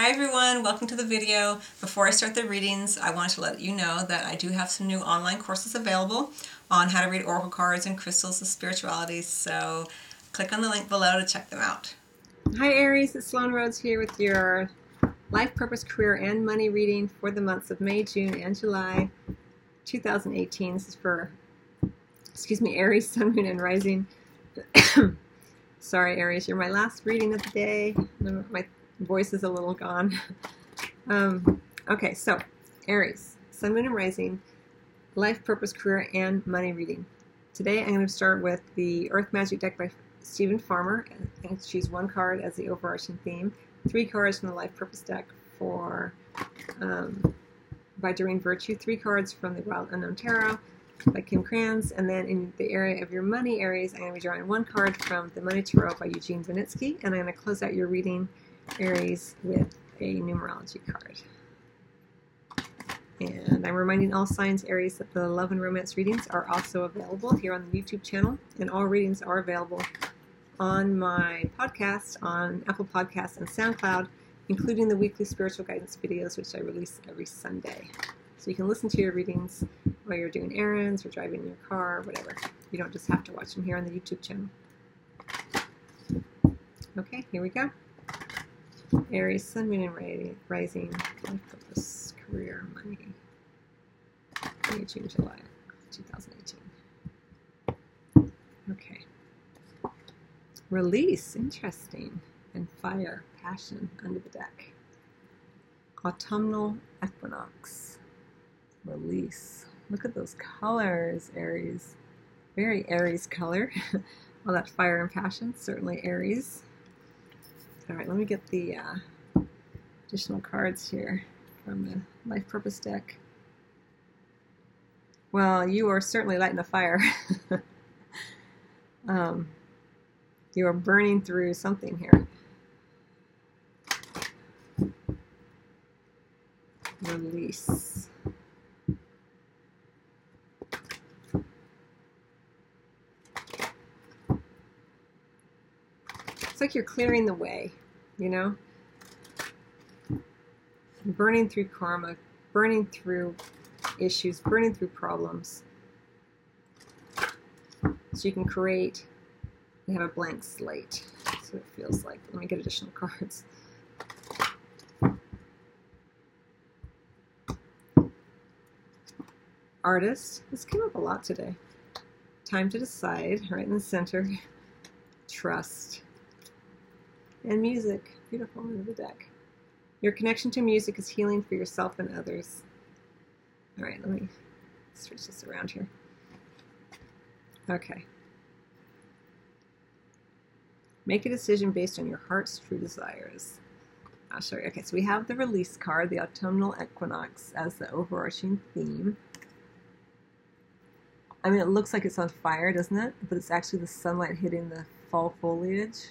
Hi everyone, welcome to the video. Before I start the readings, I want to let you know that I do have some new online courses available on how to read oracle cards and crystals of spirituality, so click on the link below to check them out. Hi Aries, it's Sloan Rhodes here with your life purpose, career, and money reading for the months of May, June, and July 2018. This is for, excuse me, Aries, Sun, Moon, and Rising. Sorry, Aries, you're my last reading of the day. My voice is a little gone. um, okay, so Aries, Sun, Moon, and Rising, life, purpose, career, and money reading. Today I'm going to start with the Earth Magic deck by Steven Farmer and choose one card as the overarching theme. Three cards from the Life Purpose deck for um, by Doreen Virtue. Three cards from the Wild Unknown Tarot by Kim Krans. And then in the area of your money areas, I'm going to be drawing one card from the Money Tarot by Eugene Vinitsky. And I'm going to close out your reading Aries with a numerology card. And I'm reminding all signs Aries that the love and romance readings are also available here on the YouTube channel, and all readings are available on my podcast on Apple Podcasts and SoundCloud, including the weekly spiritual guidance videos, which I release every Sunday. So you can listen to your readings while you're doing errands or driving your car, or whatever. You don't just have to watch them here on the YouTube channel. Okay, here we go. Aries, Sun, Moon, and Rising, career, money. May, June, July, 2018. Okay. Release, interesting. And fire, passion, under the deck. Autumnal equinox. Release. Look at those colors, Aries. Very Aries color. All that fire and passion, certainly Aries. All right, let me get the uh, additional cards here from the Life Purpose deck. Well, you are certainly lighting a fire. um, you are burning through something here. Release. It's like you're clearing the way, you know? Burning through karma, burning through issues, burning through problems. So you can create and have a blank slate. So it feels like. Let me get additional cards. Artist. This came up a lot today. Time to decide, right in the center. Trust and music. Beautiful under the deck. Your connection to music is healing for yourself and others. All right, let me switch this around here. Okay. Make a decision based on your heart's true desires. I'll show you. Okay, so we have the release card, the autumnal equinox, as the overarching theme. I mean, it looks like it's on fire, doesn't it? But it's actually the sunlight hitting the fall foliage.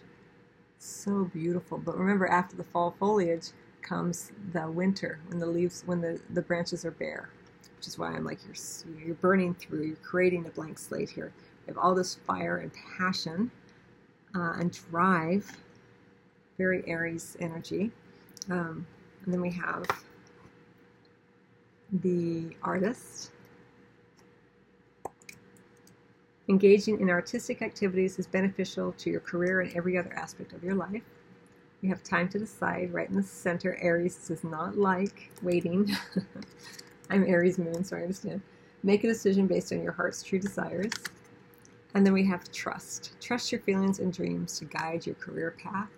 So beautiful. But remember, after the fall foliage comes the winter, when the leaves, when the, the branches are bare, which is why I'm like, you're, you're burning through, you're creating a blank slate here. You have all this fire and passion uh, and drive, very Aries energy. Um, and then we have the artist Engaging in artistic activities is beneficial to your career and every other aspect of your life. You have time to decide right in the center. Aries does not like waiting. I'm Aries moon, so I understand. Make a decision based on your heart's true desires. And then we have trust. Trust your feelings and dreams to guide your career path.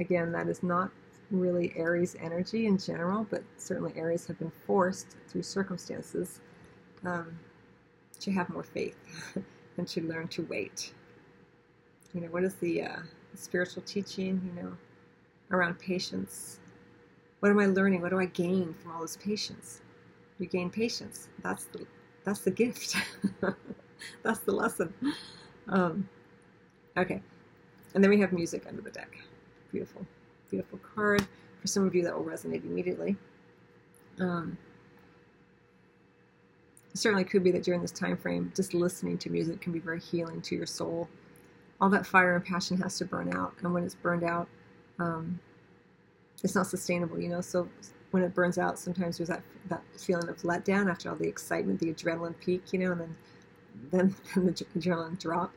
Again, that is not really Aries energy in general, but certainly Aries have been forced through circumstances um, to have more faith. and to learn to wait. You know, what is the uh, spiritual teaching, you know, around patience? What am I learning? What do I gain from all this patience? You gain patience. That's the that's the gift. that's the lesson. Um, okay, and then we have music under the deck. Beautiful, beautiful card. For some of you, that will resonate immediately. Um, certainly could be that during this time frame, just listening to music can be very healing to your soul. All that fire and passion has to burn out, and when it's burned out, um, it's not sustainable, you know. So when it burns out, sometimes there's that that feeling of letdown after all the excitement, the adrenaline peak, you know, and then then, then the adrenaline drop.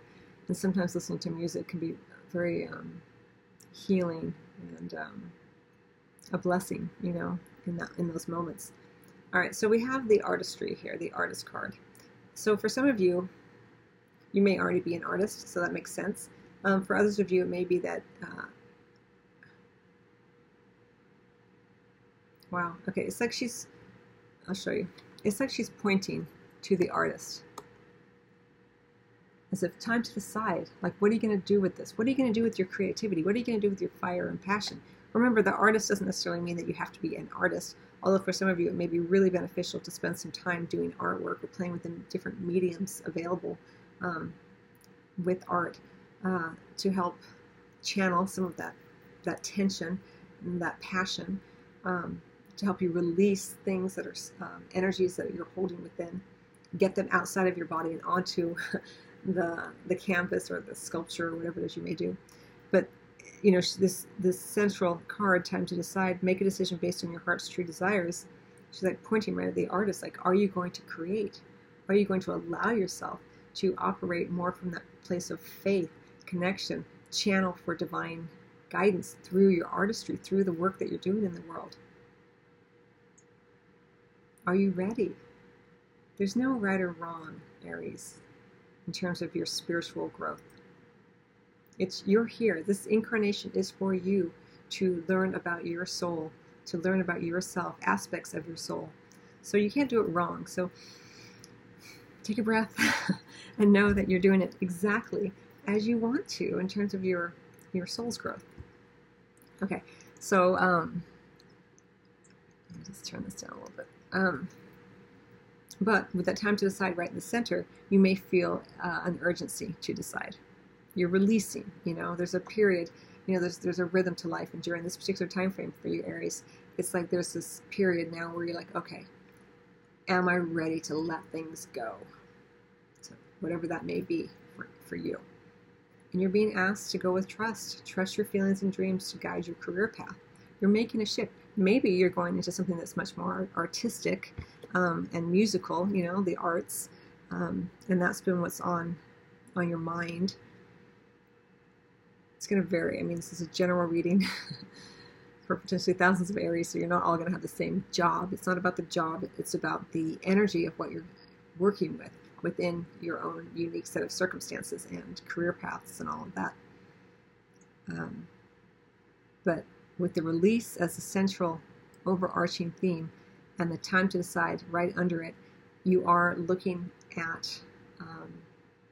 And sometimes listening to music can be very um, healing and um, a blessing, you know, in that in those moments. All right, so we have the artistry here, the artist card. So for some of you, you may already be an artist, so that makes sense. Um, for others of you, it may be that. Uh, wow. Okay, it's like she's. I'll show you. It's like she's pointing to the artist as if time to decide like what are you going to do with this what are you going to do with your creativity what are you going to do with your fire and passion remember the artist doesn't necessarily mean that you have to be an artist although for some of you it may be really beneficial to spend some time doing artwork or playing with the different mediums available um, with art uh, to help channel some of that that tension and that passion um, to help you release things that are um, energies that you're holding within get them outside of your body and onto the the canvas or the sculpture or whatever it is you may do. But you know this this central card, time to decide, make a decision based on your heart's true desires. She's like pointing right at the artist, like, are you going to create? Are you going to allow yourself to operate more from that place of faith, connection, channel for divine guidance through your artistry, through the work that you're doing in the world? Are you ready? There's no right or wrong, Aries in terms of your spiritual growth. It's you're here. This incarnation is for you to learn about your soul, to learn about yourself, aspects of your soul. So you can't do it wrong. So take a breath and know that you're doing it exactly as you want to in terms of your your soul's growth. Okay, so um, let me just turn this down a little bit. Um, but with that time to decide right in the center, you may feel uh, an urgency to decide. You're releasing, you know, there's a period, you know, there's, there's a rhythm to life. And during this particular time frame for you, Aries, it's like there's this period now where you're like, okay, am I ready to let things go? So whatever that may be for, for you. And you're being asked to go with trust. Trust your feelings and dreams to guide your career path. You're making a shift. Maybe you're going into something that's much more artistic um, and musical, you know, the arts, um, and that's been what's on on your mind. It's going to vary. I mean, this is a general reading for potentially thousands of Aries, so you're not all going to have the same job. It's not about the job; it's about the energy of what you're working with within your own unique set of circumstances and career paths and all of that. Um, but with the release as the central overarching theme, and the time to decide right under it, you are looking at um,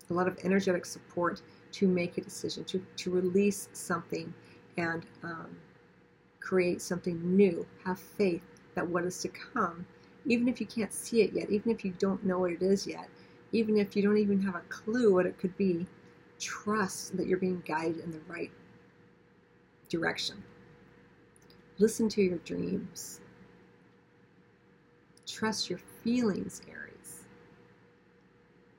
a lot of energetic support to make a decision, to, to release something and um, create something new. Have faith that what is to come, even if you can't see it yet, even if you don't know what it is yet, even if you don't even have a clue what it could be, trust that you're being guided in the right direction. Listen to your dreams. Trust your feelings, Aries.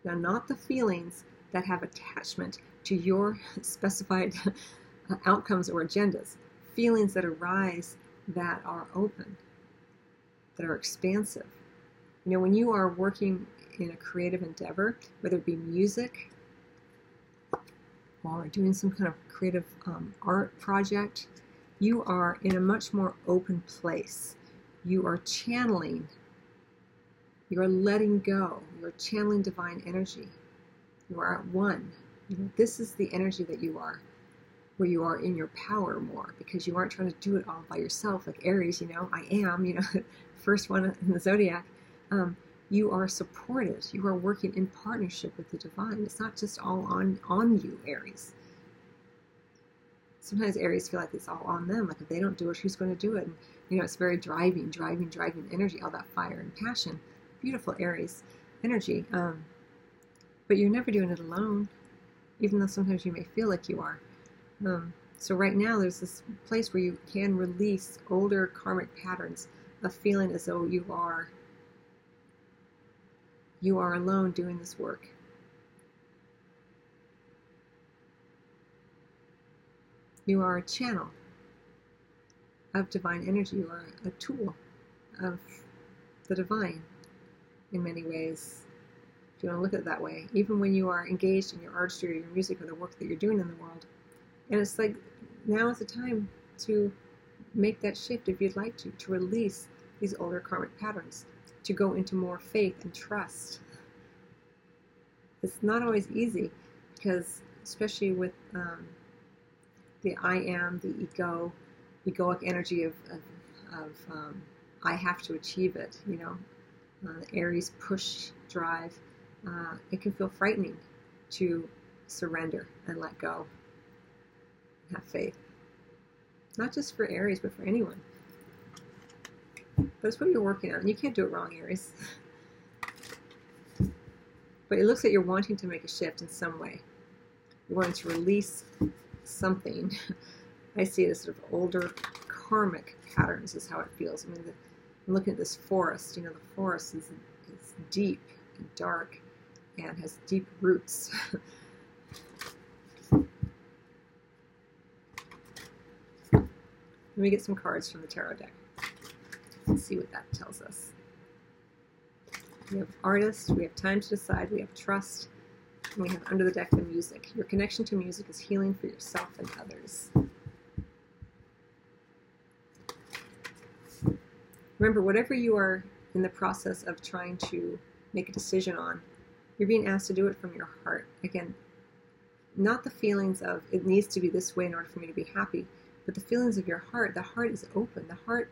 Now, not the feelings that have attachment to your specified outcomes or agendas, feelings that arise that are open, that are expansive. You know, when you are working in a creative endeavor, whether it be music or doing some kind of creative um, art project, you are in a much more open place. You are channeling you are letting go. You are channeling divine energy. You are at one. This is the energy that you are, where you are in your power more because you aren't trying to do it all by yourself, like Aries, you know, I am, you know, first one in the zodiac. Um, you are supported. You are working in partnership with the divine. It's not just all on, on you, Aries. Sometimes Aries feel like it's all on them. Like if they don't do it, who's going to do it? And, you know, it's very driving, driving, driving energy, all that fire and passion beautiful Aries energy. Um, but you're never doing it alone, even though sometimes you may feel like you are. Um, so right now, there's this place where you can release older karmic patterns of feeling as though you are you are alone doing this work. You are a channel. of divine energy. You are a tool of the divine in many ways. If you want to look at it that way, even when you are engaged in your artistry or your music or the work that you're doing in the world. And it's like now is the time to make that shift if you'd like to, to release these older karmic patterns, to go into more faith and trust. It's not always easy because, especially with um, the I am, the ego, egoic energy of, of, of um, I have to achieve it, you know, uh, Aries push drive, uh, it can feel frightening to surrender and let go. and Have faith. Not just for Aries, but for anyone. But it's what you're working on. You can't do it wrong, Aries. but it looks like you're wanting to make a shift in some way. You're wanting to release something. I see it as sort of older karmic patterns is how it feels. I mean, the, I'm looking at this forest. You know, the forest is, is deep and dark and has deep roots. Let me get some cards from the tarot deck. Let's see what that tells us. We have artist, we have time to decide, we have trust, and we have under the deck the music. Your connection to music is healing for yourself and others. Remember, whatever you are in the process of trying to make a decision on, you're being asked to do it from your heart. Again, not the feelings of it needs to be this way in order for me to be happy, but the feelings of your heart. The heart is open. The heart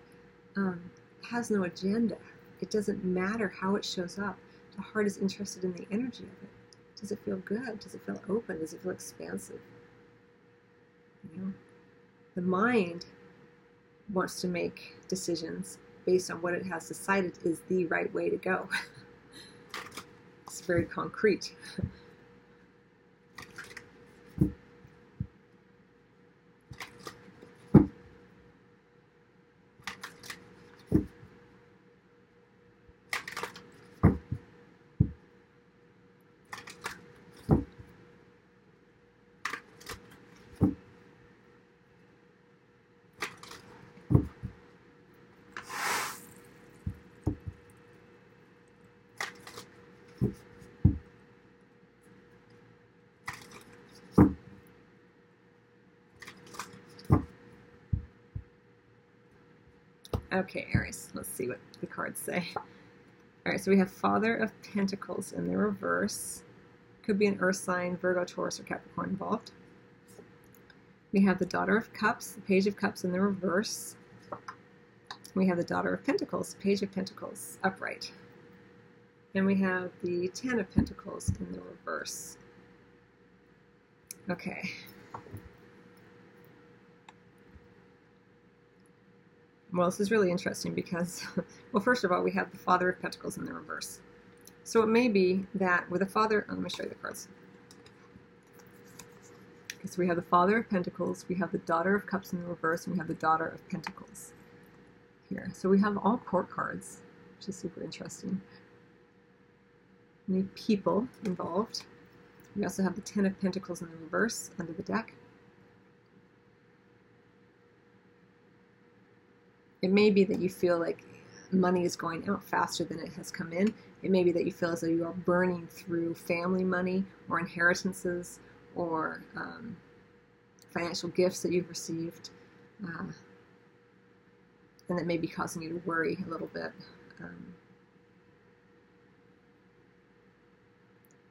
um, has no agenda. It doesn't matter how it shows up. The heart is interested in the energy of it. Does it feel good? Does it feel open? Does it feel expansive? You know, the mind wants to make decisions based on what it has decided is the right way to go. very concrete. Okay, Aries, let's see what the cards say. All right, so we have Father of Pentacles in the reverse. Could be an Earth sign, Virgo, Taurus, or Capricorn involved. We have the Daughter of Cups, the Page of Cups in the reverse. We have the Daughter of Pentacles, Page of Pentacles, upright. And we have the Ten of Pentacles in the reverse. Okay, Well, this is really interesting because, well, first of all, we have the Father of Pentacles in the reverse. So it may be that with the Father, oh, let me show you the cards. Okay, so we have the Father of Pentacles, we have the Daughter of Cups in the reverse, and we have the Daughter of Pentacles here. So we have all court cards, which is super interesting. Many people involved. We also have the Ten of Pentacles in the reverse under the deck. It may be that you feel like money is going out faster than it has come in. It may be that you feel as though you are burning through family money or inheritances or um, financial gifts that you've received. Uh, and that may be causing you to worry a little bit. Um,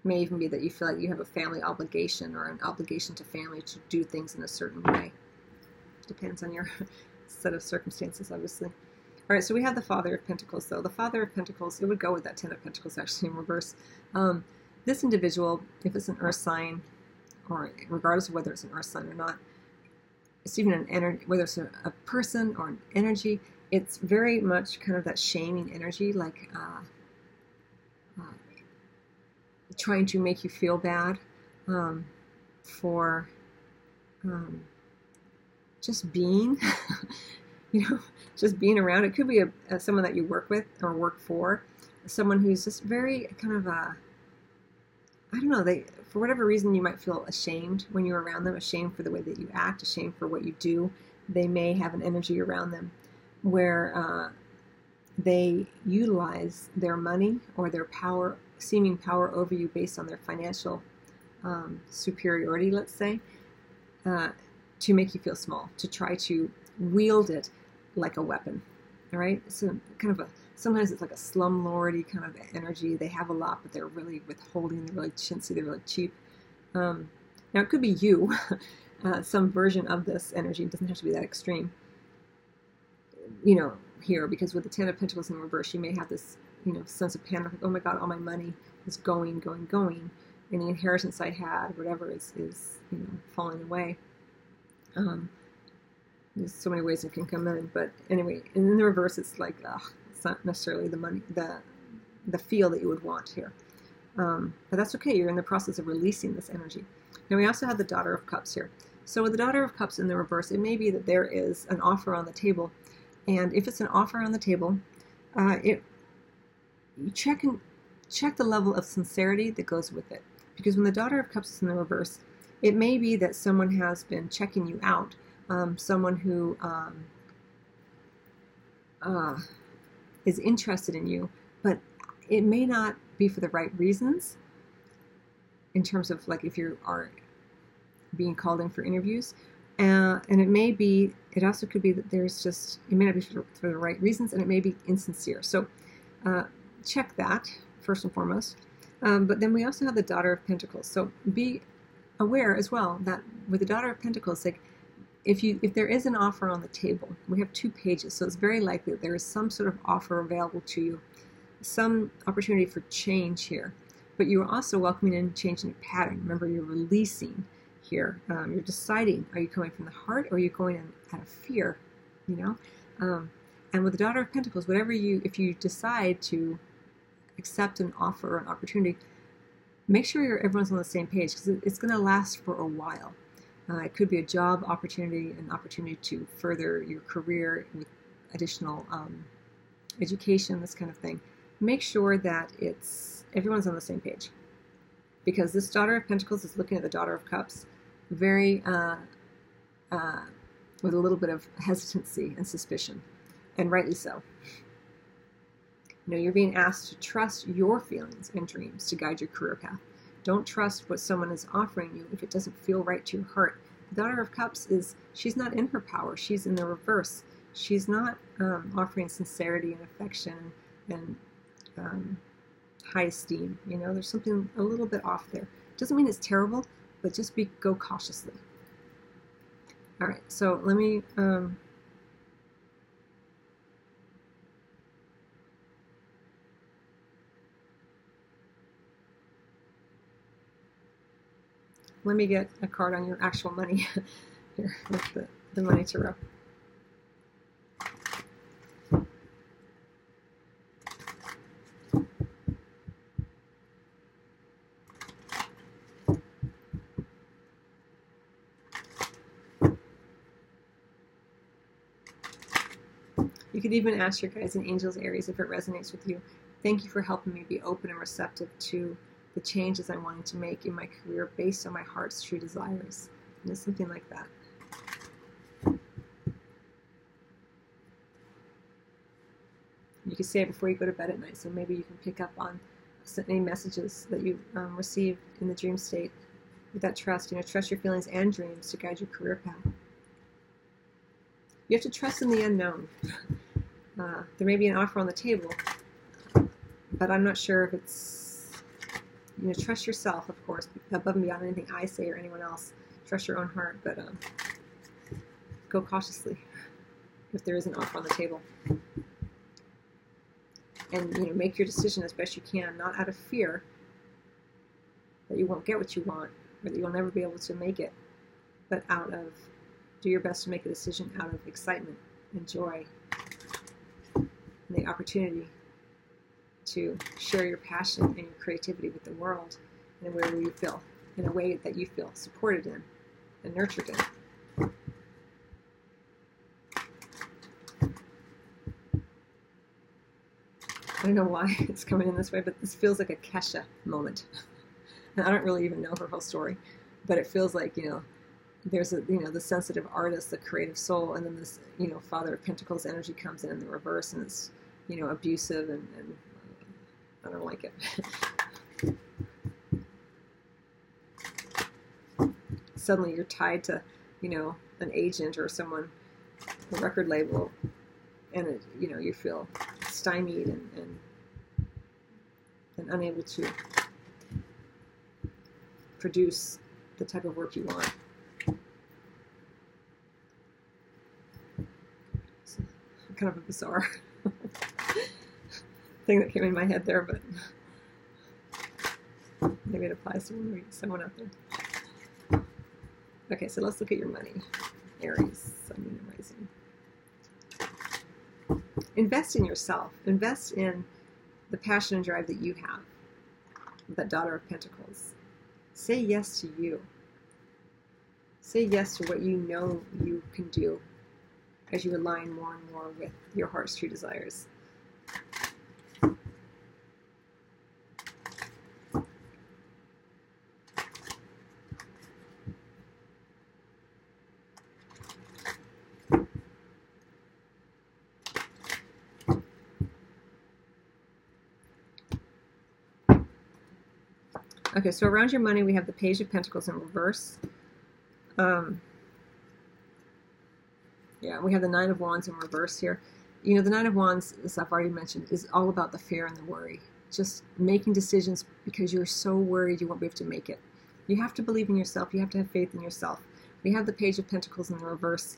may even be that you feel like you have a family obligation or an obligation to family to do things in a certain way. Depends on your set of circumstances, obviously. All right, so we have the Father of Pentacles, though. The Father of Pentacles, it would go with that Ten of Pentacles, actually, in reverse. Um, this individual, if it's an earth sign, or regardless of whether it's an earth sign or not, it's even an energy, whether it's a, a, person or an energy, it's very much kind of that shaming energy, like uh, uh, trying to make you feel bad um, for um, just being, you know, just being around. It could be a, a, someone that you work with or work for, someone who's just very kind of a, I don't know, they, for whatever reason, you might feel ashamed when you're around them, ashamed for the way that you act, ashamed for what you do. they may have an energy around them where uh, they utilize their money or their power, seeming power over you based on their financial um, superiority, let's say, uh, to make you feel small, to try to wield it like a weapon. All right, so kind of a sometimes it's like a slumlordy kind of energy. They have a lot, but they're really withholding. They're really chintzy. They're really cheap. Um, now it could be you, uh, some version of this energy. It doesn't have to be that extreme. You know, here because with the Ten of Pentacles in reverse, you may have this you know sense of panic. Like, oh my God, all my money is going, going, going, and the inheritance I had, whatever, is is you know falling away. Um, there's so many ways it can come in, but anyway, in the reverse, it's like ugh, it's not necessarily the money, the the feel that you would want here. Um, but that's okay. You're in the process of releasing this energy. Now we also have the Daughter of Cups here. So with the Daughter of Cups in the reverse, it may be that there is an offer on the table and if it's an offer on the table, uh, it you check and check the level of sincerity that goes with it. Because when the Daughter of Cups is in the reverse, it may be that someone has been checking you out, um, someone who um, uh, is interested in you, but it may not be for the right reasons. In terms of like if you are being called in for interviews, uh, and it may be, it also could be that there's just, it may not be for, for the right reasons and it may be insincere. So uh, check that first and foremost. Um, but then we also have the Daughter of Pentacles. So be aware as well that with the Daughter of Pentacles, like if you if there is an offer on the table, we have two pages, so it's very likely that there is some sort of offer available to you, some opportunity for change here. But you are also welcoming in change in a pattern. Remember, you're releasing here. Um, you're deciding, are you coming from the heart or are you going in, out of fear? You know? Um, and with the Daughter of Pentacles, whatever you, if you decide to accept an offer or an opportunity, make sure everyone's on the same page because it's going to last for a while. Uh, it could be a job opportunity, an opportunity to further your career with additional um, education, this kind of thing. Make sure that it's everyone's on the same page because this Daughter of Pentacles is looking at the Daughter of Cups very uh, uh, with a little bit of hesitancy and suspicion, and rightly so. You know, you're being asked to trust your feelings and dreams to guide your career path. Don't trust what someone is offering you if it doesn't feel right to your heart. The Daughter of Cups is, she's not in her power, she's in the reverse. She's not um, offering sincerity and affection and um, high esteem. You know, there's something a little bit off there. Doesn't mean it's terrible, but just be go cautiously. All right, so let me. Um, let me get a card on your actual money here with the, the money tarot. You could even ask your guides and angels, Aries, if it resonates with you. Thank you for helping me be open and receptive to the changes I'm wanting to make in my career based on my heart's true desires. And it's something like that. You can say it before you go to bed at night, so maybe you can pick up on any messages that you um, receive in the dream state with that trust. You know, trust your feelings and dreams to guide your career path. You have to trust in the unknown. Uh, there may be an offer on the table, but I'm not sure if it's, you know, trust yourself, of course, above and beyond anything I say or anyone else. Trust your own heart, but um, go cautiously if there is an offer on the table. And, you know, make your decision as best you can, not out of fear that you won't get what you want or that you'll never be able to make it, but out of do your best to make a decision out of excitement and joy and the opportunity to share your passion and your creativity with the world in a way where you feel, in a way that you feel supported in and nurtured in. I don't know why it's coming in this way, but this feels like a Kesha moment. I don't really even know her whole story, but it feels like, you know, there's a you know the sensitive artist, the creative soul, and then this you know Father of Pentacles energy comes in in the reverse, and it's you know abusive and, and I don't like it. Suddenly, you're tied to you know an agent or someone, a record label, and it, you know you feel stymied and, and and unable to produce the type of work you want. Kind of a bizarre thing that came in my head there, but maybe it applies to someone out there. Okay, so let's look at your money, Aries, Sun, Moon, Rising. Invest in yourself. Invest in the passion and drive that you have, that Daughter of Pentacles. Say yes to you. Say yes to what you know you can do as you align more and more with your heart's true desires. Okay, so around your money, we have the Page of Pentacles in reverse. Um, yeah, we have the Nine of Wands in reverse here. You know, the Nine of Wands, as I've already mentioned, is all about the fear and the worry. Just making decisions because you're so worried you won't be able to make it. You have to believe in yourself. You have to have faith in yourself. We have the Page of Pentacles in the reverse.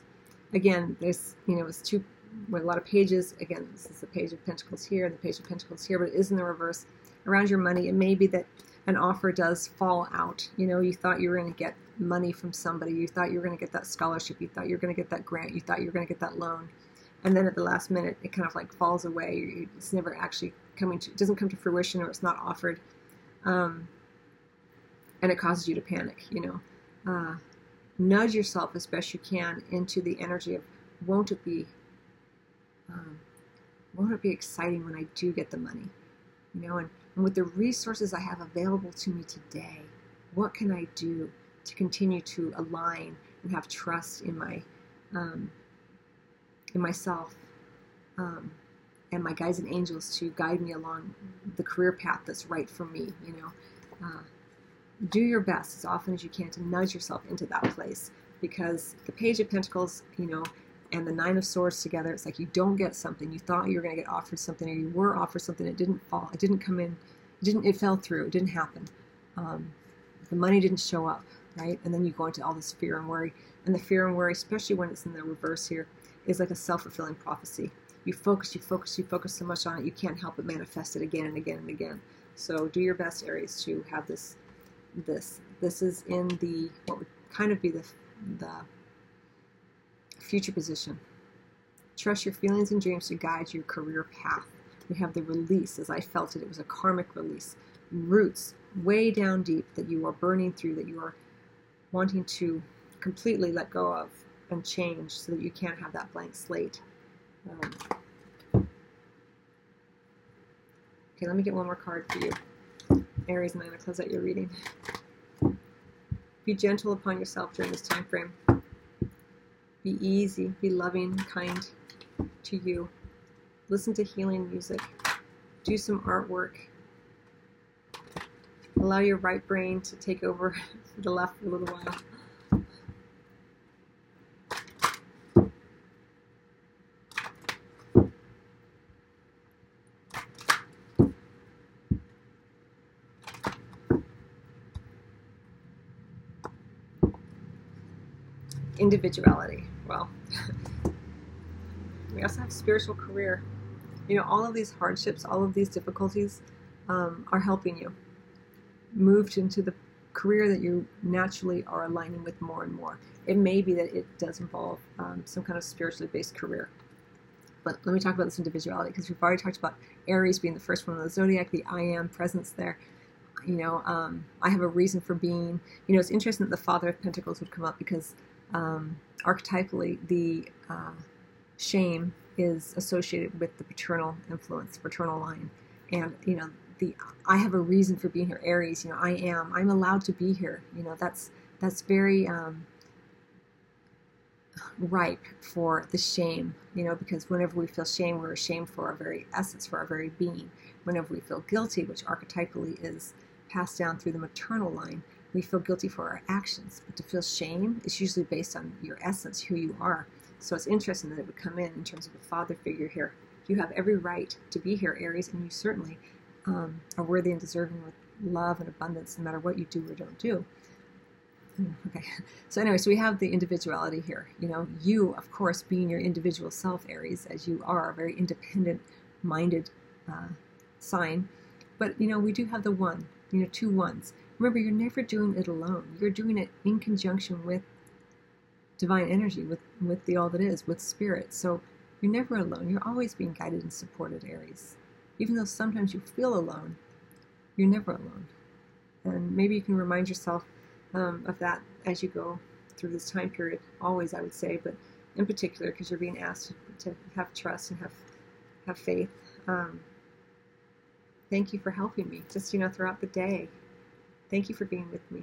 Again, there's, you know, it's two, with a lot of pages. Again, this is the Page of Pentacles here, and the Page of Pentacles here, but it is in the reverse. Around your money, it may be that an offer does fall out. You know, you thought you were going to get money from somebody, you thought you were going to get that scholarship, you thought you were going to get that grant, you thought you were going to get that loan, and then at the last minute, it kind of like falls away. It's never actually coming to, it doesn't come to fruition, or it's not offered, um, and it causes you to panic. You know, uh, nudge yourself as best you can into the energy of, won't it be, um, won't it be exciting when I do get the money? You know, and and with the resources I have available to me today, what can I do to continue to align and have trust in my um, in myself um, and my guides and angels to guide me along the career path that's right for me. You know, uh, do your best as often as you can to nudge yourself into that place because the Page of Pentacles, you know, and the Nine of Swords together, it's like you don't get something. You thought you were going to get offered something, or you were offered something. It didn't fall. It didn't come in. It didn't. It fell through. It didn't happen. Um, the money didn't show up, right? And then you go into all this fear and worry. And the fear and worry, especially when it's in the reverse here, is like a self-fulfilling prophecy. You focus, you focus, you focus so much on it, you can't help but manifest it again and again and again. So do your best, Aries, to have this. This. This is in the what would kind of be the the future position. Trust your feelings and dreams to guide your career path. We have the release, as I felt it, it was a karmic release. Roots way down deep that you are burning through, that you are wanting to completely let go of and change so that you can't have that blank slate. Um, okay, let me get one more card for you. Aries, and I'm going to close out your reading. Be gentle upon yourself during this time frame. Be easy, be loving, kind to you. Listen to healing music. Do some artwork. Allow your right brain to take over the left for a little while. Individuality. Well, we also have spiritual career. You know, all of these hardships, all of these difficulties um, are helping you move into the career that you naturally are aligning with more and more. It may be that it does involve um, some kind of spiritually based career. But let me talk about this individuality because we've already talked about Aries being the first one of the zodiac, the I am presence there. You know, um, I have a reason for being. You know, it's interesting that the Father of Pentacles would come up because um, archetypally, the uh, shame is associated with the paternal influence, paternal line, and you know the I have a reason for being here, Aries. You know, I am. I'm allowed to be here. You know, that's that's very um, ripe for the shame, you know, because whenever we feel shame, we're ashamed for our very essence, for our very being. Whenever we feel guilty, which archetypally is passed down through the maternal line, we feel guilty for our actions. But to feel shame is usually based on your essence, who you are. So it's interesting that it would come in in terms of a father figure here. You have every right to be here, Aries, and you certainly um, are worthy and deserving with love and abundance no matter what you do or don't do. Hmm, okay. So anyway, so we have the individuality here. You know, you, of course, being your individual self, Aries, as you are a very independent-minded uh, sign. But you know, we do have the one. You know, two ones. Remember, you're never doing it alone. You're doing it in conjunction with divine energy, with with the all that is, with spirit. So you're never alone. You're always being guided and supported, Aries. Even though sometimes you feel alone, you're never alone. And maybe you can remind yourself um, of that as you go through this time period. Always, I would say, but in particular, because you're being asked to, have trust and have have faith. Um, thank you for helping me, just you know, throughout the day. Thank you for being with me.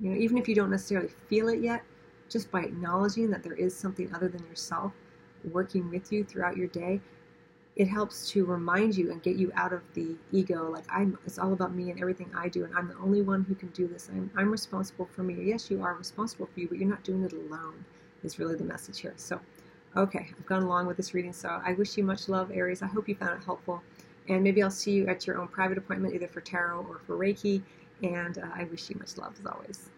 You know, even if you don't necessarily feel it yet, just by acknowledging that there is something other than yourself working with you throughout your day, it helps to remind you and get you out of the ego. Like i'm it's all about me and everything i do and i'm the only one who can do this. I'm, I'm responsible for me. Yes you are responsible for you but you're not doing it alone is really the message here. So okay i've gone along with this reading so i wish you much love aries. I hope you found it helpful and maybe i'll see you at your own private appointment either for tarot or for reiki. And uh, i wish you much love as always